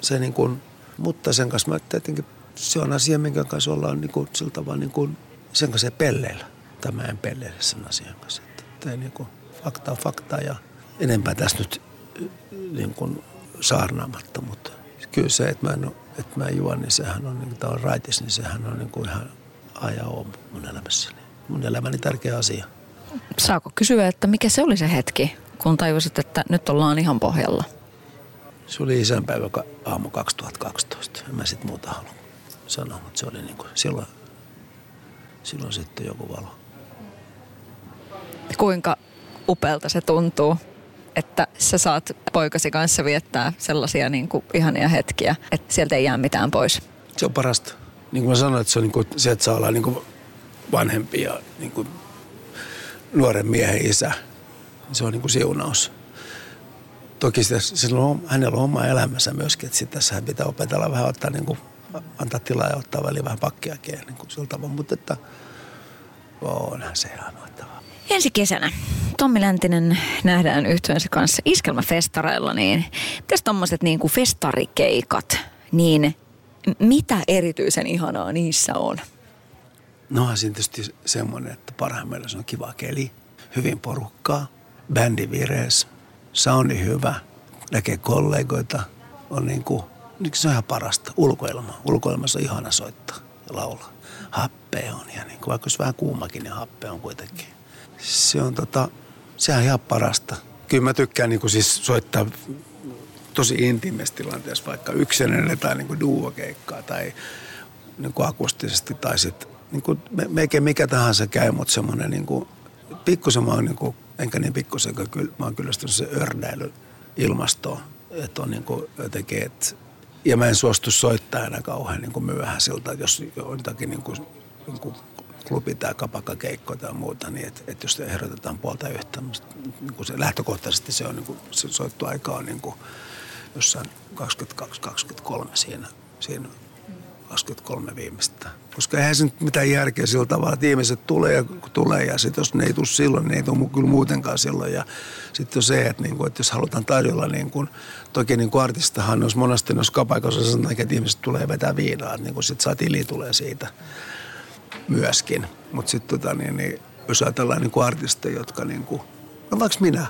Speaker 3: se niin kuin, mutta sen kanssa mä tietenkin, se on asia, minkä kanssa ollaan niin kuin, sillä tavalla niin kuin, sen kanssa pelleillä mutta mä en pelleile sen asian kanssa. Että niin kuin, fakta on fakta ja enempää tässä nyt niin kuin saarnaamatta, mutta kyllä se, että mä, en, että mä juon, niin sehän on, niin kuin on raitis, niin sehän on niin kuin ihan aja on mun elämässäni. Mun elämäni tärkeä asia.
Speaker 2: Saako kysyä, että mikä se oli se hetki, kun tajusit, että nyt ollaan ihan pohjalla?
Speaker 3: Se oli isänpäivä aamu 2012. En mä sit muuta halua sanoa, mutta se oli niin kuin silloin, silloin sitten joku valo
Speaker 2: kuinka upealta se tuntuu, että sä saat poikasi kanssa viettää sellaisia niin kuin ihania hetkiä, että sieltä ei jää mitään pois.
Speaker 3: Se on parasta. Niin kuin mä sanoin, että se on niin kuin, se, että saa olla niin kuin vanhempi ja niin kuin nuoren miehen isä. Se on niin kuin siunaus. Toki sitä, on, hänellä on oma elämänsä myöskin, että tässä pitää opetella vähän ottaa niin kuin, antaa tilaa ja ottaa väliin vähän pakkiakin niin kuin tavalla. Mutta että onhan se ihan
Speaker 2: Ensi kesänä Tommi Läntinen nähdään yhtyensä kanssa iskelmäfestareilla, niin mitäs tommoset niin kuin festarikeikat, niin mitä erityisen ihanaa niissä on?
Speaker 3: No siinä tietysti semmoinen, että parhaimmillaan se on kiva keli, hyvin porukkaa, bändi virees, soundi hyvä, näkee kollegoita, on niin kuin, se on ihan parasta. Ulkoilma, ulkoilmassa on ihana soittaa ja laulaa. Happe on ja niin kuin, vaikka olisi vähän kuumakin, niin happe on kuitenkin se on tota, sehän on ihan parasta. Kyllä mä tykkään niin kuin siis soittaa tosi intiimessä tilanteessa, vaikka yksinäinen tai niin duo-keikkaa tai niin kuin akustisesti tai sitten niin kuin melkein mikä tahansa käy, mutta semmoinen niin kuin, pikkusen mä oon niin kuin, enkä niin pikkusen, kyllä, mä oon kyllästynyt se ördäily ilmastoon, että on niin kuin jotenkin, että ja mä en suostu soittaa enää kauhean niin kuin myöhäisiltä, jos on jotakin niin kuin, niin kuin klubi tai kapakkakeikko tai muuta, niin että, että jos ehdotetaan puolta yhtä, niin kuin se lähtökohtaisesti se on niin kuin, se soittoaika on niin kuin jossain 22-23 siinä, siinä 23 viimeistä. Koska eihän se nyt mitään järkeä sillä tavalla, että ihmiset tulee ja tulee ja sitten jos ne ei tule silloin, niin ei tule kyllä muutenkaan silloin. Ja sitten on se, että, niin kuin, että jos halutaan tarjolla, niin kuin, toki niin kuin artistahan olisi monesti noissa kapaikossa sanotaan, että ihmiset tulee vetää viinaa, että niin kuin sitten saa tili tulee siitä myöskin. Mutta sitten tota, niin, niin, jos ajatellaan niin artisteja, jotka niin kuin, no vaikka minä,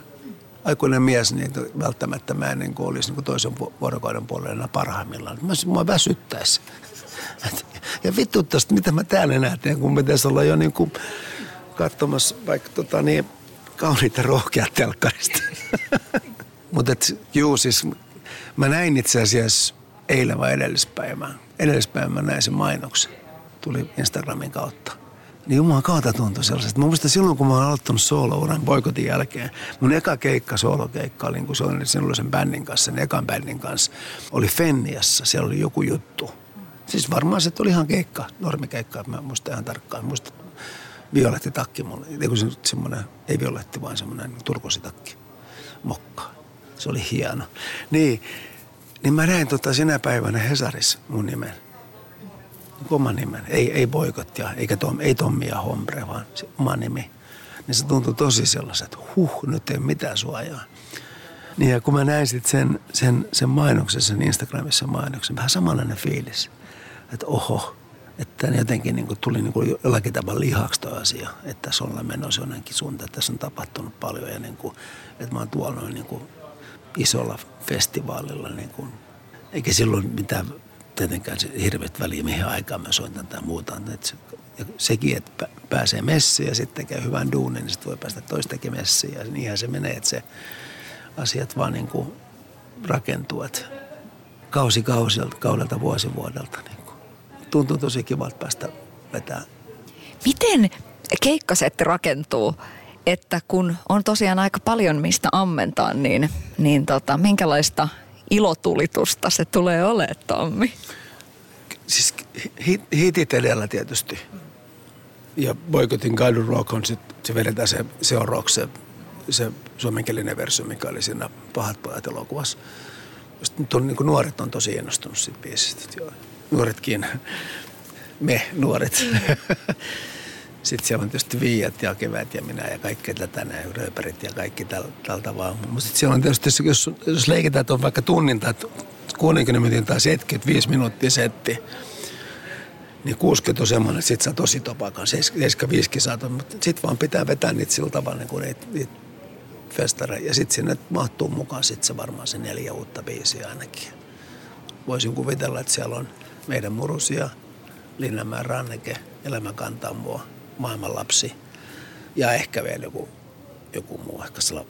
Speaker 3: aikuinen mies, niin välttämättä mä en niin kuin olisi niin kuin toisen vuorokauden puolella parhaimmillaan. Mä, mä väsyttäisi. Ja vittu tästä, mitä mä täällä enää teen, kun pitäisi olla jo niin kuin katsomassa vaikka tota niin, kauniita rohkeat telkkarista. Mutta juu, siis mä näin itse asiassa eilen vai edellispäivän. Edellispäivän mä näin sen mainoksen. Tuli Instagramin kautta. Niin Jumalan kautta tuntui sellaiset. Mä muistan silloin, kun mä oon aloittanut soolouran boikotin jälkeen. Mun eka keikka, soolokeikka, oli, kun se oli silloin sen bändin kanssa, sen ekan bändin kanssa, oli Fenniassa. Siellä oli joku juttu. Siis varmaan se oli ihan keikka, normikeikka, mä muistan ihan tarkkaan. Muistan, violetti takki mulle. Ei se semmoinen, ei violetti, vaan semmoinen turkositakki. Mokka. Se oli hieno. Niin, niin mä näin tota sinä päivänä Hesarissa mun nimen. Oman nimen. Ei, ei boikottia, eikä Tom, ei Tommia Hombre, vaan se oma nimi. Niin se tuntui tosi sellaiset, että huh, nyt ei mitään suojaa. Niin ja kun mä näin sitten sen, sen, sen mainoksen, sen Instagramissa mainoksen, vähän samanlainen fiilis. Että oho, että jotenkin niin tuli niin kuin jollakin tavalla lihaksi tuo asia, että tässä ollaan menossa jonnekin suuntaan, että tässä on tapahtunut paljon ja niin kuin, että mä oon tuolla noin niin kuin isolla festivaalilla, niin kuin, eikä silloin mitään tietenkään se hirveät väliä, mihin aikaan mä soitan tai muuta. Että se, ja sekin, että pääsee messiin ja sitten tekee hyvän duunin, niin sitten voi päästä toistakin messiin. Ja niinhän se menee, että se asiat vaan niin kuin rakentuu, että kausi kausilta, kaudelta vuosi vuodelta. Niin tuntuu tosi kivalta päästä vetää.
Speaker 2: Miten keikkasetti rakentuu? Että kun on tosiaan aika paljon mistä ammentaa, niin, niin tota, minkälaista ilotulitusta se tulee olemaan, Tommi?
Speaker 3: Siis hit, hitit edellä tietysti. Ja Boycottin Guided Rock on sit, se vedetään se, se on rock, se, se suomenkielinen versio, mikä oli siinä Pahat pojat elokuvassa. Nyt on, niin nuoret on tosi innostunut siitä biisistä. Nuoretkin, me nuoret. Sitten siellä on tietysti viiat ja kevät ja minä ja kaikki tätä näin, rööpärit ja kaikki täl, tältä vaan. Mutta sitten siellä on tietysti, jos, jos leikitään, että on vaikka tunnin tai 60 minuutin tai 75 minuuttia setti, niin 60 on semmoinen, että sit saa tosi topakan, 75 saa, mutta sitten vaan pitää vetää niitä sillä tavalla, niin kuin niitä, niitä festareja. Ja sitten sinne mahtuu mukaan sitten se varmaan se neljä uutta biisiä ainakin. Voisin kuvitella, että siellä on – meidän murusia, Linnanmäen ranneke, Elämä kantaa mua, maailmanlapsi ja ehkä vielä joku, joku muu, ehkä, sla,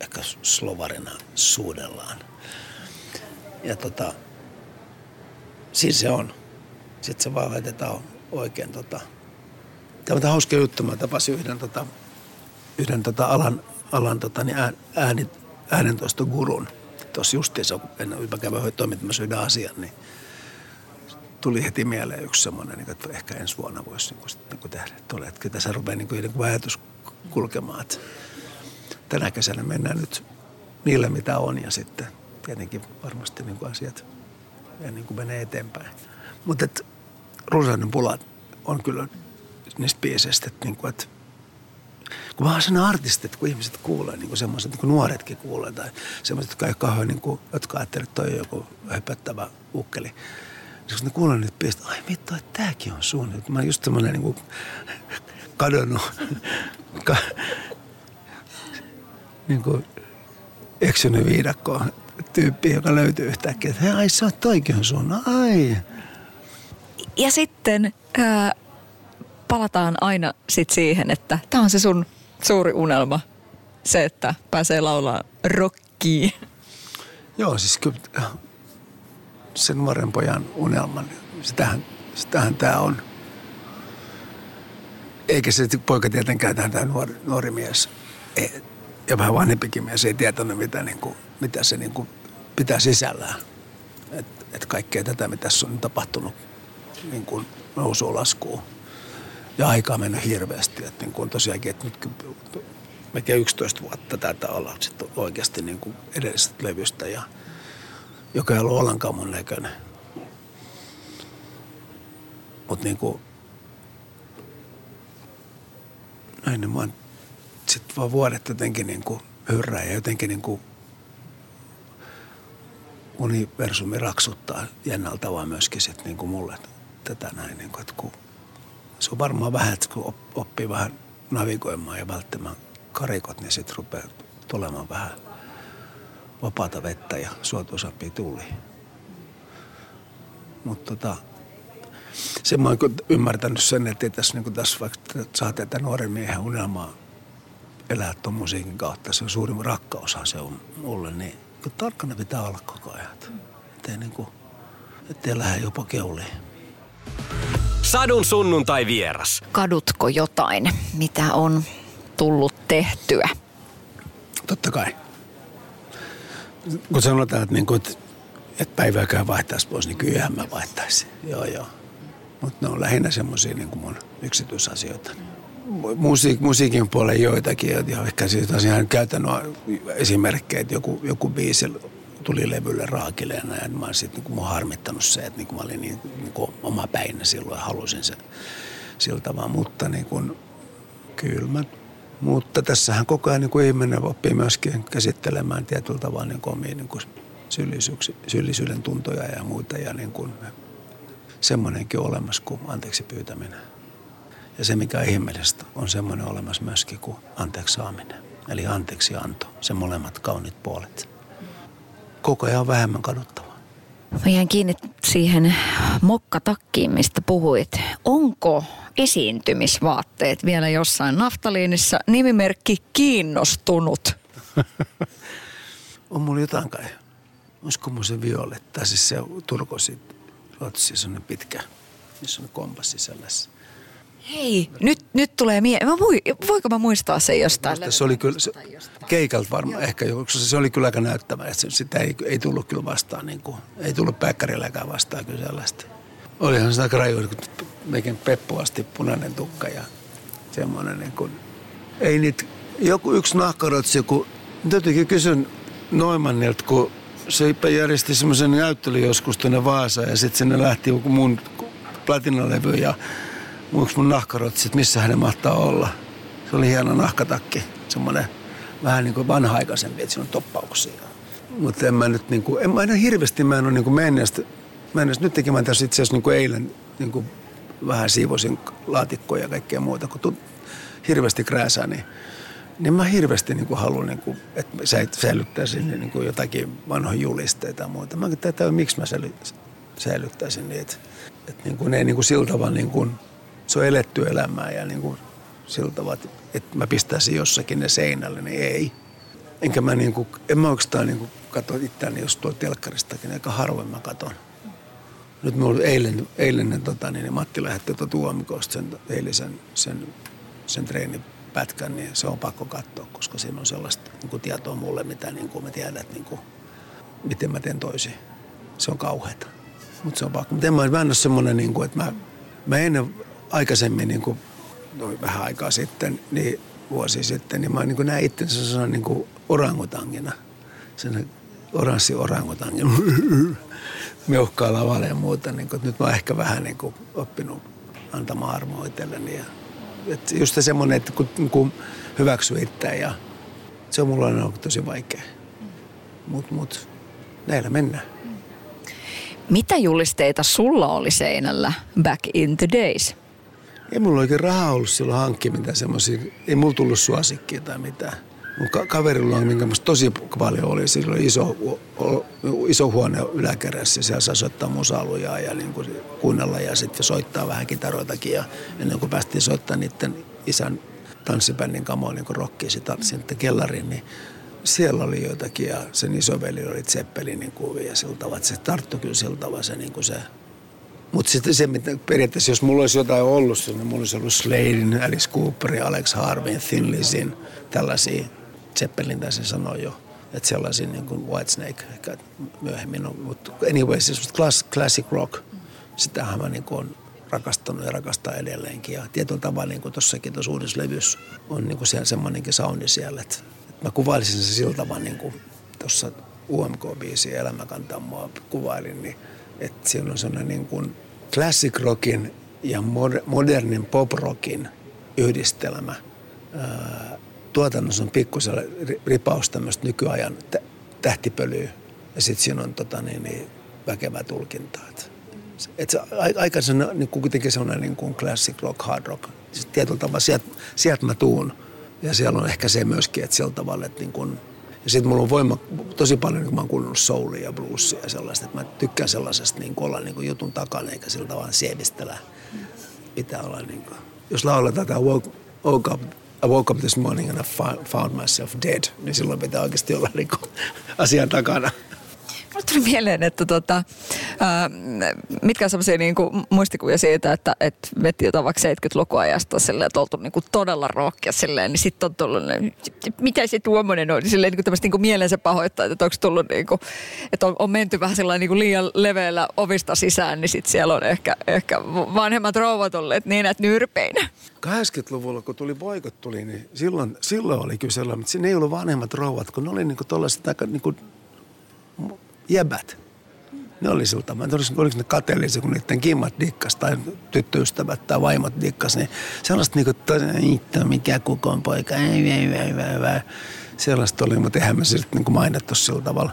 Speaker 3: ehkä slovarina suudellaan. Ja tota, siis se on. Sitten se vaan laitetaan oikein tota, Tämä on hauska juttu. Mä tapasin yhden, tota, yhden tota alan, alan tota, niin ääni, äänentoistogurun. Tuossa justiinsa, kun en mä kävin toimittamassa yhden asian, niin tuli heti mieleen yksi semmoinen, niin että ehkä ensi vuonna voisi niin kuin, niin kuin tehdä tuolle, että tässä rupeaa niin kuin, niin kuin ajatus kulkemaan. Että tänä kesänä mennään nyt niille, mitä on ja sitten tietenkin varmasti niin kuin asiat ja niin kuin menee eteenpäin. Mutta että Runsainen pula on kyllä niistä biiseistä, että, niin kuin, että kun mä oon sellainen artisti, että kun ihmiset kuulee, niin kuin semmoiset, niin kuin nuoretkin kuulee, tai semmoiset, jotka ei kauhean, niin kuin, jotka ajattelee, että toi on joku höpöttävä ukkeli, kun ne kuulen nyt biisit, ai vittu, että tääkin on sun. Mä oon just semmonen niinku kadonnut, ka, niinku eksynyt viidakkoon tyyppi, joka löytyy yhtäkkiä. Että ai sä oot toikin on sun, ai.
Speaker 2: Ja sitten ää, palataan aina sit siihen, että tämä on se sun suuri unelma. Se, että pääsee laulaa rockia.
Speaker 3: Joo, siis kyllä sen nuoren pojan unelman. Sitähän, sitähän tämä on. Eikä se poika tietenkään tämä nuori, nuori mies ei, ja vähän vanhempikin mies ei tietänyt, mitä, niin kuin, mitä se niin kuin pitää sisällään. Että et kaikkea tätä, mitä tässä on tapahtunut, niin kuin nousuu laskuun. Ja aikaa on mennyt hirveästi. Että niin kuin tosiaankin, että nyt melkein 11 vuotta tätä olla sitten oikeasti niin kuin edellisestä levystä, ja, joka ei ollut ollenkaan mun näköinen. Mutta niin kuin, näin niin vaan, sitten vaan vuodet jotenkin niin kuin hyrrää ja jotenkin niin kuin universumi raksuttaa jännällä tavalla myöskin sit niin kuin mulle tätä näin. Niin kuin, että kun, se on varmaan vähän, että kun oppii vähän navigoimaan ja välttämään karikot, niin sitten rupeaa tulemaan vähän vapaata vettä ja suotuisampia tuli. Mutta tota, se mä oon ymmärtänyt sen, että tässä, niin tässä vaikka saa tätä nuoren miehen unelmaa elää tuon musiikin kautta, se on suurin rakkaushan se on mulle, niin kun tarkkana pitää olla koko ajan. Ettei, niin kuin, ettei lähde jopa keuliin.
Speaker 1: Sadun sunnuntai vieras.
Speaker 2: Kadutko jotain, mitä on tullut tehtyä?
Speaker 3: Totta kai. Kun sanotaan, että, niin kuin, että, että päivääkään vaihtaisi pois, niin kyllähän mä vaihtaisin. Joo, joo. Mutta ne on lähinnä semmoisia niin kuin mun yksityisasioita. Musiik, musiikin puolella joitakin, ja ehkä siitä ihan käytännön esimerkkejä, että joku, joku biisi tuli levylle raakileena ja mä sitten niin mua harmittanut se, että niin mä olin niin, niin kuin oma päinä silloin ja halusin sen sillä tavalla, mutta niin kuin, kyllä mä, mutta tässähän koko ajan niin kuin ihminen oppii myöskin käsittelemään tietyllä tavalla niin omia niin kuin syyllisyyden tuntoja ja muita ja niin kuin semmoinenkin olemassa kuin anteeksi pyytäminen. Ja se, mikä on ihmeellistä, on semmoinen olemassa myöskin kuin anteeksi saaminen. Eli anteeksi anto, se molemmat kaunit puolet. Koko ajan vähemmän kaduttavaa.
Speaker 2: Mä jään kiinni siihen mokkatakkiin, mistä puhuit. Onko esiintymisvaatteet vielä jossain naftaliinissa nimimerkki kiinnostunut?
Speaker 3: on mulla jotain kai. Olisiko mun se violetta, siis se turkosi Ruotsissa sellainen pitkä, missä on kompassi sellaisessa.
Speaker 2: Hei, nyt, nyt tulee mieleen. Mä mui, voiko mä muistaa sen jostain?
Speaker 3: Musta se oli kyllä, se, keikalta varmaan ehkä koska se oli kyllä aika näyttävä. Että sitä ei, ei tullut kyllä vastaan, niin kuin, ei tullut päkkärilläkään vastaan kyllä sellaista. Olihan sitä raju, kun mekin Peppu asti punainen tukka ja semmoinen niin kuin, ei niitä, joku yksi nahkarotsi, kun jotenkin kysyn Noimannilta, kun se järjesti semmoisen näyttelyn joskus tuonne Vaasaan ja sitten sinne lähti joku mun platinalevy ja muiksi mun nahkarotsit, missä hänen mahtaa olla. Se oli hieno nahkatakki, semmoinen vähän niin kuin vanha-aikaisempi, että siinä on toppauksia. Mutta en mä nyt niin kuin, en mä aina hirveästi, mä en ole niin kuin menneestä, menneestä. Nyt tekemään tässä itse asiassa niin kuin eilen niin kuin vähän siivosin laatikkoja ja kaikkea muuta, kun tu, hirveästi krääsää, niin niin mä hirveästi niin kuin haluan, niin kuin, että säilyttäisin niin kuin jotakin vanhoja julisteita ja muuta. Mä tätä, miksi mä säilyttäisin niitä. Että niin kuin ne niin kuin siltavan, niin kuin, se on eletty elämää ja niin kuin siltavat, että mä pistäisin jossakin ne seinälle, niin ei. Enkä mä niin kuin, en mä oikeastaan niin kuin katso itseäni, jos tuo telkkaristakin, aika harvoin mä katon. Nyt mulla eilen, eilen tota, niin Matti lähetti tuota tuomikosta sen eilisen sen, sen treenin pätkän, niin se on pakko katsoa, koska siinä on sellaista niin kuin tietoa mulle, mitä niin kuin mä tiedän, että niin kuin, miten mä teen toisin. Se on kauheata. Mutta se on pakko. Mutta en mä, mä en ole semmoinen, niin kuin, että mä, mä ennen aikaisemmin, niin kuin, noin vähän aikaa sitten, niin vuosi sitten, niin mä niin näin itsensä sellainen niin kuin orangutangina. Sen oranssi orangutangina. Meuhkaa lavalle ja muuta. Niin kuin, nyt mä oon ehkä vähän niin kuin, oppinut antamaan armoa itselleni ja että just se semmoinen, että kun, kun hyväksyy itseä ja se on mulla on tosi vaikea. Mut, mut, näillä mennään.
Speaker 2: Mitä julisteita sulla oli seinällä back in the days?
Speaker 3: Ei mulla oikein rahaa ollut silloin hankkia mitään semmoisia. Ei mulla tullut suosikkia tai mitään. Mun ka- kaverilla on, minkä musta tosi paljon oli, sillä oli iso, iso huone yläkärässä. Siellä saa soittaa musaluja ja niin kuin kuunnella ja sitten soittaa vähän kitaroitakin. Ja ennen kuin päästiin soittaa niiden isän tanssibändin kamoa niin rockia sitten kellariin, niin siellä oli joitakin ja sen isoveli oli Zeppelinin kuvia sillä tavalla, että se tarttui kyllä sillä tavalla se, niin kuin se mutta sitten se, mitä periaatteessa, jos mulla olisi jotain ollut, niin mulla olisi ollut Sladein, Alice Cooperin, Alex Harvin, Thin Lizin, tällaisia Zeppelin tässä sanoi jo, että sellaisia niin kuin Whitesnake ehkä myöhemmin on. Mutta anyway, siis class, classic rock, sitähän mä niin kuin rakastanut ja rakastaa edelleenkin. Ja tietyllä tavalla niin kuin tuossakin tuossa uudessa levyssä on niin kuin siellä semmoinenkin soundi siellä, että, että mä kuvailisin se sillä tavalla niin kuin tuossa UMK-biisi Elämä kantaa mua kuvailin, niin että siellä on sellainen niin kuin classic rockin ja modernin pop rockin yhdistelmä. Tuotannossa on pikkusen ripaus tämmöistä nykyajan tähtipölyä ja sitten siinä on tota, niin, niin, väkevää tulkintaa. Et, se, aika se, niin kuitenkin semmoinen niin kuin classic rock, hard rock. Siis tietyllä tavalla sieltä sielt mä tuun. Ja siellä on ehkä se myöskin, että sillä tavalla, että niin kuin, ja sitten mulla on voima tosi paljon, kun mä oon kuunnellut soulia ja bluesia ja sellaista, että mä tykkään sellaisesta niin olla niin jutun takana eikä sillä tavalla sievistellä. Pitää olla niin kuin, jos lauletaan tämä woke, woke up I woke up this morning and I found myself dead, niin silloin pitää oikeasti olla niin kuin, asian takana.
Speaker 2: Mulle tuli mieleen, että tota, ää, mitkä on sellaisia niin kuin muistikuvia siitä, että et vetti jotain vaikka 70-lukuajasta silleen, että oltu niin kuin todella rohkea silleen, niin sitten on tullut, mitä se tuommoinen on, silleen niin kuin niin kuin mielensä pahoittaa, että onko tullut niin kuin, että on, on menty vähän sellainen niin kuin liian leveällä ovista sisään, niin sitten siellä on ehkä, ehkä vanhemmat rouvat olleet niin, että nyrpeinä.
Speaker 3: 80-luvulla, kun tuli boikot tuli, niin silloin, silloin oli kyllä sellainen, että siinä ei ollut vanhemmat rouvat, kun ne oli niin kuin tollaiset aika niin kuin jäbät. Ne oli siltä, mä en tiedä, oliko ne kateellisia, kun niiden kimmat dikkas tai tyttöystävät tai vaimot dikkas, niin sellaista niinku, että mikä kukon poika, ei, ei, ei, ei, ei. Sellaista oli, mutta eihän me sitten niinku mainittu sillä tavalla.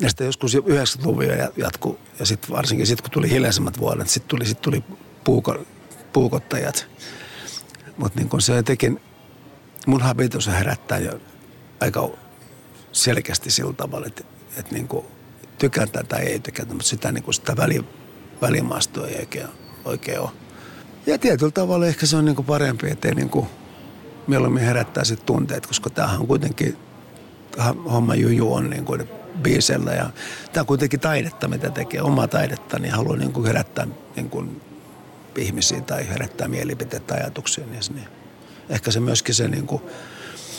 Speaker 3: Ja sitten joskus 90-luvun jatkuu, ja sitten varsinkin sitten kun tuli hiljaisemmat vuodet, sitten tuli, sit tuli puuko, puukottajat. Mutta niin se teki, mun habitus herättää jo aika selkeästi sillä tavalla, että, että niin kuin tykätä tai ei tykätä, mutta sitä, niin kuin sitä väli, välimaastoa ei oikein, oikein ole. Ja tietyllä tavalla ehkä se on niin kuin parempi, ettei niin kuin mieluummin herättää sit tunteet, koska tämähän on kuitenkin, homma juju on niin kuin biisellä ja tämä on kuitenkin taidetta, mitä tekee, omaa taidetta, niin haluaa niin kuin herättää niin kuin ihmisiä tai herättää mielipiteitä tai ajatuksia niissä. Niin ehkä se myöskin se niin kuin,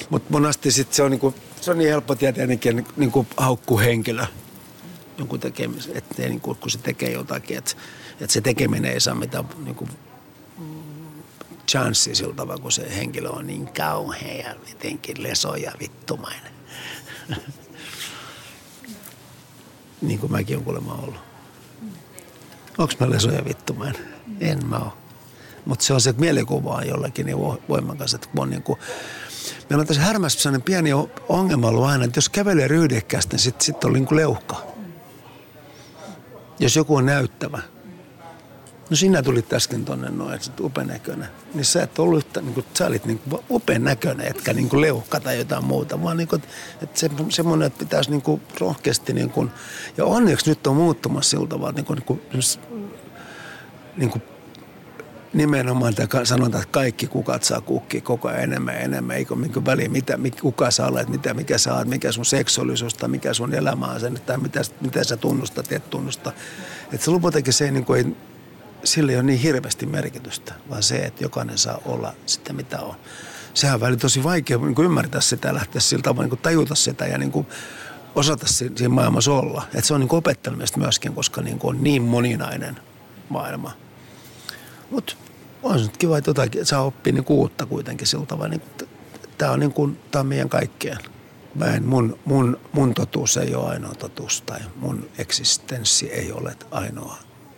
Speaker 3: mutta monasti sit se on, niin kuin, se on niin helppo tietenkin niin kuin haukku henkilö jonkun tekemisen, että niin kuin, kun se tekee jotakin, että, että se tekeminen ei saa mitään niin kuin, chanssia sillä tavalla, kun se henkilö on niin kauhea ja jotenkin leso ja vittumainen. niin kuin mäkin olen kuulemma ollut. Onko mä leso ja vittumainen? En mä ole. Mutta se on se, mielikuva jollakin niin voimakas, että kun on niin kuin, Meillä on tässä härmässä pieni ongelma ollut aina, että jos kävelee ryhdikkäästi, niin sitten sit on niin kuin leuhka jos joku on näyttävä, no sinä tulit äsken tonne noin, että upean näköinen. Niin sä et ollut yhtä, niin kuin, sä olit niin upean näköinen, etkä niin kuin leuhka tai jotain muuta, vaan niin kuin, että se, semmoinen, että pitäisi niin kuin rohkeasti niin kuin, ja onneksi nyt on muuttumassa siltä tavalla, niin kuin, niin kuin, niin kuin nimenomaan että sanotaan, että kaikki kukat saa kukkia koko ajan enemmän ja enemmän, eikö minkä väliin, mitä, kuka sä olet, mitä, mikä sä olet, mikä sun seksuaalisuus tai mikä sun elämä on sen, tai mitä, mitä sä tunnustat, et tunnusta. Että se lopultakin se niin kuin ei, sillä ei ole niin hirveästi merkitystä, vaan se, että jokainen saa olla sitä mitä on. Sehän on välillä tosi vaikea niin kuin ymmärtää sitä ja lähteä sillä tavalla niin tajuta sitä ja niin kuin osata siinä maailmassa olla. Että se on niin opettelemista myöskin, koska niin on niin moninainen maailma – mutta on se kiva, että jotakin, saa oppia niin uutta kuitenkin sillä tavalla. Niin, tämä on, niin kuin, tämä on meidän kaikkeen. Mä en, mun, mun, mun totuus ei ole ainoa totuus tai mun eksistenssi ei ole ainoa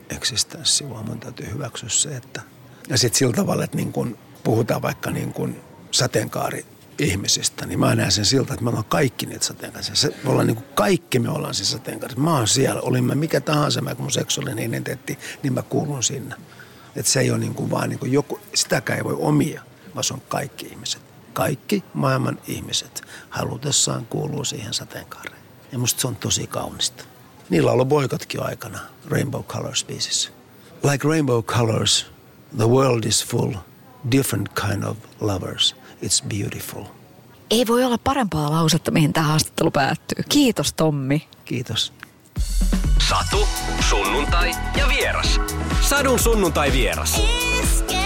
Speaker 3: eksistenssi, vaan mun täytyy hyväksyä se, että... Ja sitten sillä tavalla, että niin kun puhutaan vaikka niin kun sateenkaari ihmisistä, niin mä näen sen siltä, että me ollaan kaikki niitä sateenkaarisia. Me ollaan niin kuin kaikki me ollaan siis sateenkaarisia. Mä oon siellä, olin mä mikä tahansa, mä kun mun seksuaalinen identiteetti, niin mä kuulun sinne. Että se ei ole niin kuin vaan niin kuin joku, sitäkään ei voi omia, vaan se on kaikki ihmiset. Kaikki maailman ihmiset halutessaan kuuluu siihen sateenkaareen. Ja musta se on tosi kaunista. Niillä on ollut boikotkin aikana Rainbow Colors biisissä. Like rainbow colors, the world is full, different kind of lovers. It's beautiful.
Speaker 2: Ei voi olla parempaa lausetta, mihin tämä haastattelu päättyy. Kiitos Tommi.
Speaker 3: Kiitos.
Speaker 1: Satu, sunnuntai ja vieras. Sadun sunnuntai vieras. Iskelä.